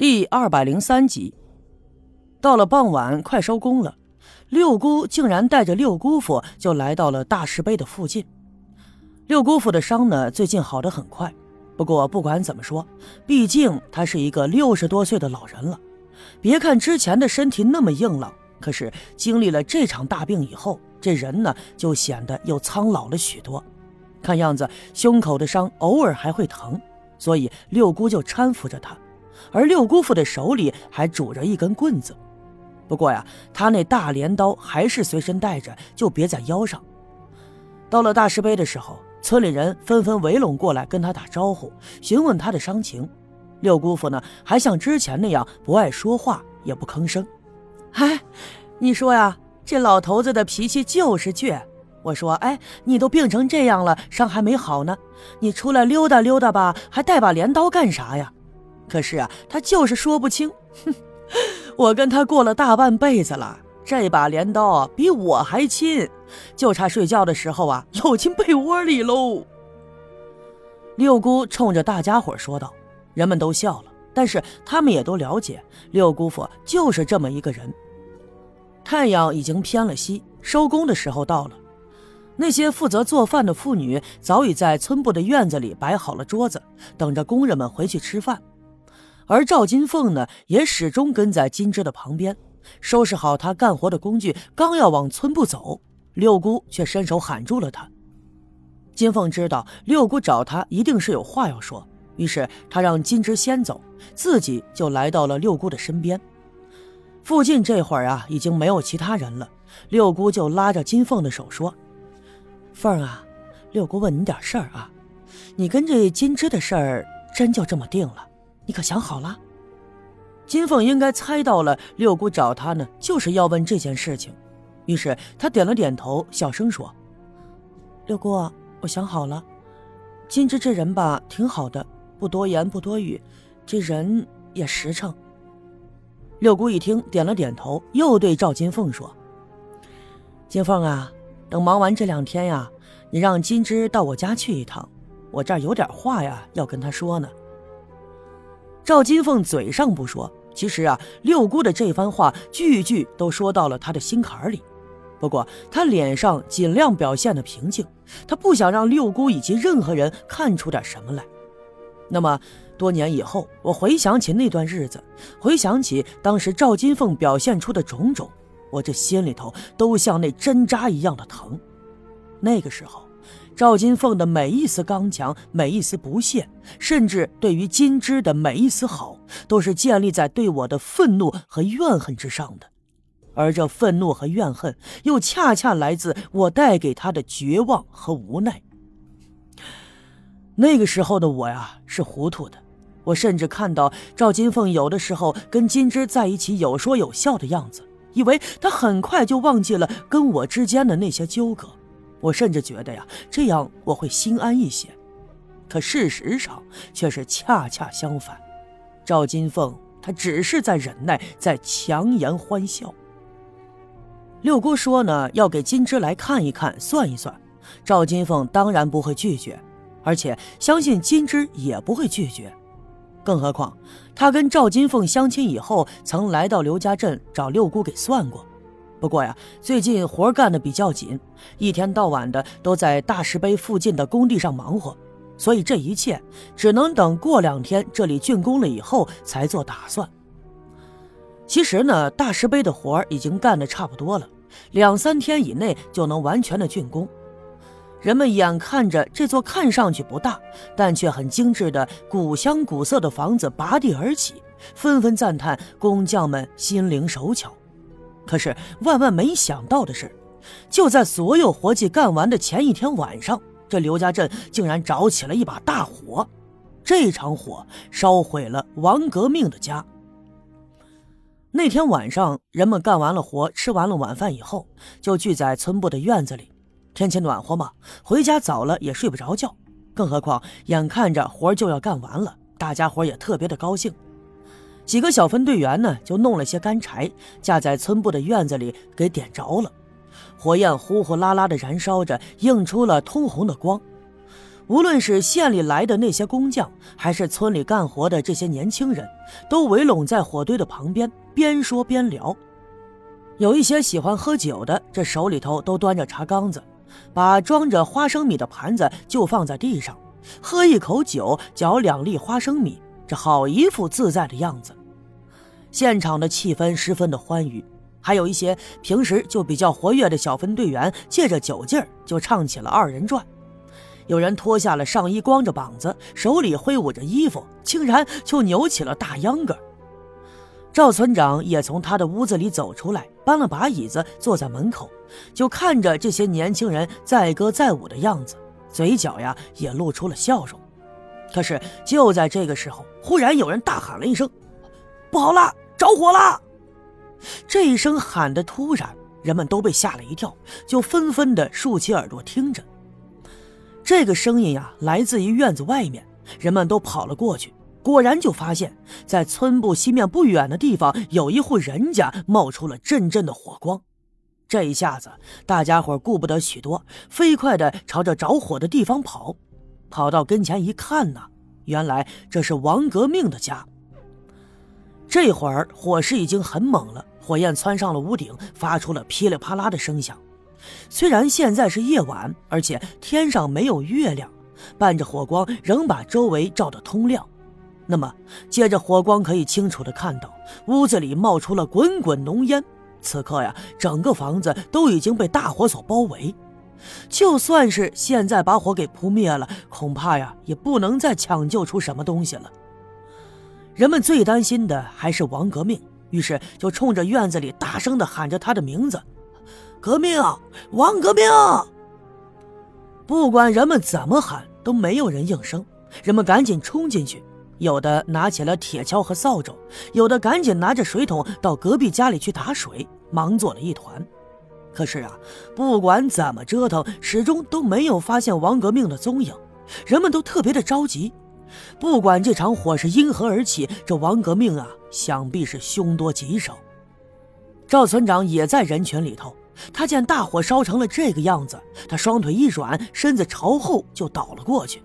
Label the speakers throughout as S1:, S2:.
S1: 第二百零三集，到了傍晚，快收工了，六姑竟然带着六姑父就来到了大石碑的附近。六姑父的伤呢，最近好的很快。不过不管怎么说，毕竟他是一个六十多岁的老人了。别看之前的身体那么硬朗，可是经历了这场大病以后，这人呢就显得又苍老了许多。看样子胸口的伤偶尔还会疼，所以六姑就搀扶着他。而六姑父的手里还拄着一根棍子，不过呀，他那大镰刀还是随身带着，就别在腰上。到了大石碑的时候，村里人纷纷围拢过来跟他打招呼，询问他的伤情。六姑父呢，还像之前那样不爱说话，也不吭声。哎，你说呀，这老头子的脾气就是倔。我说，哎，你都病成这样了，伤还没好呢，你出来溜达溜达吧，还带把镰刀干啥呀？可是啊，他就是说不清。哼，我跟他过了大半辈子了，这把镰刀比我还亲，就差睡觉的时候啊搂进被窝里喽。六姑冲着大家伙说道，人们都笑了，但是他们也都了解六姑父就是这么一个人。太阳已经偏了西，收工的时候到了。那些负责做饭的妇女早已在村部的院子里摆好了桌子，等着工人们回去吃饭。而赵金凤呢，也始终跟在金枝的旁边，收拾好他干活的工具，刚要往村部走，六姑却伸手喊住了他。金凤知道六姑找他一定是有话要说，于是他让金枝先走，自己就来到了六姑的身边。附近这会儿啊，已经没有其他人了，六姑就拉着金凤的手说：“凤儿啊，六姑问你点事儿啊，你跟这金枝的事儿，真就这么定了？”你可想好了？金凤应该猜到了六姑找他呢，就是要问这件事情，于是他点了点头，小声说：“六姑，我想好了。金枝这人吧，挺好的，不多言不多语，这人也实诚。”六姑一听，点了点头，又对赵金凤说：“金凤啊，等忙完这两天呀，你让金枝到我家去一趟，我这儿有点话呀，要跟他说呢。”赵金凤嘴上不说，其实啊，六姑的这番话句句都说到了他的心坎里。不过他脸上尽量表现的平静，他不想让六姑以及任何人看出点什么来。那么多年以后，我回想起那段日子，回想起当时赵金凤表现出的种种，我这心里头都像那针扎一样的疼。那个时候。赵金凤的每一丝刚强，每一丝不屑，甚至对于金枝的每一丝好，都是建立在对我的愤怒和怨恨之上的。而这愤怒和怨恨，又恰恰来自我带给他的绝望和无奈。那个时候的我呀，是糊涂的。我甚至看到赵金凤有的时候跟金枝在一起有说有笑的样子，以为他很快就忘记了跟我之间的那些纠葛。我甚至觉得呀，这样我会心安一些，可事实上却是恰恰相反。赵金凤她只是在忍耐，在强颜欢笑。六姑说呢，要给金枝来看一看，算一算。赵金凤当然不会拒绝，而且相信金枝也不会拒绝。更何况他跟赵金凤相亲以后，曾来到刘家镇找六姑给算过。不过呀，最近活干的比较紧，一天到晚的都在大石碑附近的工地上忙活，所以这一切只能等过两天这里竣工了以后才做打算。其实呢，大石碑的活已经干得差不多了，两三天以内就能完全的竣工。人们眼看着这座看上去不大，但却很精致的古香古色的房子拔地而起，纷纷赞叹工匠们心灵手巧。可是万万没想到的是，就在所有活计干完的前一天晚上，这刘家镇竟然着起了一把大火。这场火烧毁了王革命的家。那天晚上，人们干完了活，吃完了晚饭以后，就聚在村部的院子里。天气暖和嘛，回家早了也睡不着觉。更何况眼看着活就要干完了，大家伙也特别的高兴。几个小分队员呢，就弄了些干柴，架在村部的院子里，给点着了。火焰呼呼啦啦的燃烧着，映出了通红的光。无论是县里来的那些工匠，还是村里干活的这些年轻人，都围拢在火堆的旁边，边说边聊。有一些喜欢喝酒的，这手里头都端着茶缸子，把装着花生米的盘子就放在地上，喝一口酒，嚼两粒花生米，这好一副自在的样子。现场的气氛十分的欢愉，还有一些平时就比较活跃的小分队员，借着酒劲儿就唱起了二人转。有人脱下了上衣，光着膀子，手里挥舞着衣服，竟然就扭起了大秧歌。赵村长也从他的屋子里走出来，搬了把椅子坐在门口，就看着这些年轻人载歌载舞的样子，嘴角呀也露出了笑容。可是就在这个时候，忽然有人大喊了一声：“不好了，着火了！”这一声喊的突然，人们都被吓了一跳，就纷纷的竖起耳朵听着。这个声音呀，来自于院子外面，人们都跑了过去，果然就发现，在村部西面不远的地方，有一户人家冒出了阵阵的火光。这一下子，大家伙顾不得许多，飞快的朝着着火的地方跑。跑到跟前一看呢，原来这是王革命的家。这会儿火势已经很猛了，火焰窜上了屋顶，发出了噼里啪啦的声响。虽然现在是夜晚，而且天上没有月亮，伴着火光仍把周围照得通亮。那么，借着火光可以清楚地看到，屋子里冒出了滚滚浓烟。此刻呀，整个房子都已经被大火所包围。就算是现在把火给扑灭了，恐怕呀，也不能再抢救出什么东西了。人们最担心的还是王革命，于是就冲着院子里大声地喊着他的名字。革命，王革命！不管人们怎么喊，都没有人应声。人们赶紧冲进去，有的拿起了铁锹和扫帚，有的赶紧拿着水桶到隔壁家里去打水，忙作了一团。可是啊，不管怎么折腾，始终都没有发现王革命的踪影。人们都特别的着急。不管这场火是因何而起，这王革命啊，想必是凶多吉少。赵村长也在人群里头。他见大火烧成了这个样子，他双腿一软，身子朝后就倒了过去。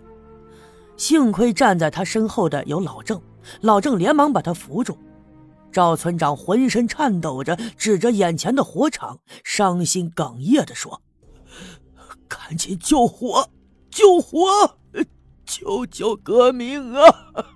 S1: 幸亏站在他身后的有老郑，老郑连忙把他扶住。赵村长浑身颤抖着，指着眼前的火场，伤心哽咽地说：“赶紧救火，救火，救救革命啊！”